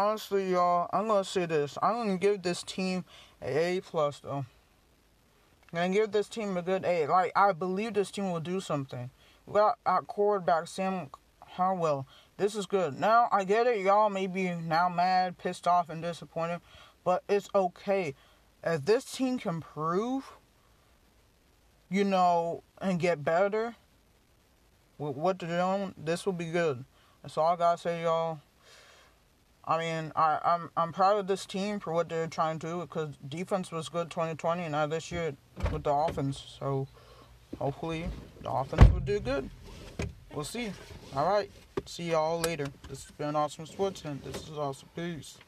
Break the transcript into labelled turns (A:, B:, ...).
A: honestly, y'all, I'm gonna say this. I'm gonna give this team a A plus though. I'm gonna give this team a good A. Like I believe this team will do something. We got our quarterback Sam Howell. This is good. Now I get it, y'all may be now mad, pissed off, and disappointed, but it's okay. If this team can prove, you know, and get better with what they're doing, this will be good. That's all I gotta say, y'all. I mean, I, I'm I'm proud of this team for what they're trying to do because defense was good 2020, and now this year with the offense. So hopefully the offense will do good. We'll see. All right. See y'all later. This has been Awesome Sports, and this is Awesome Peace.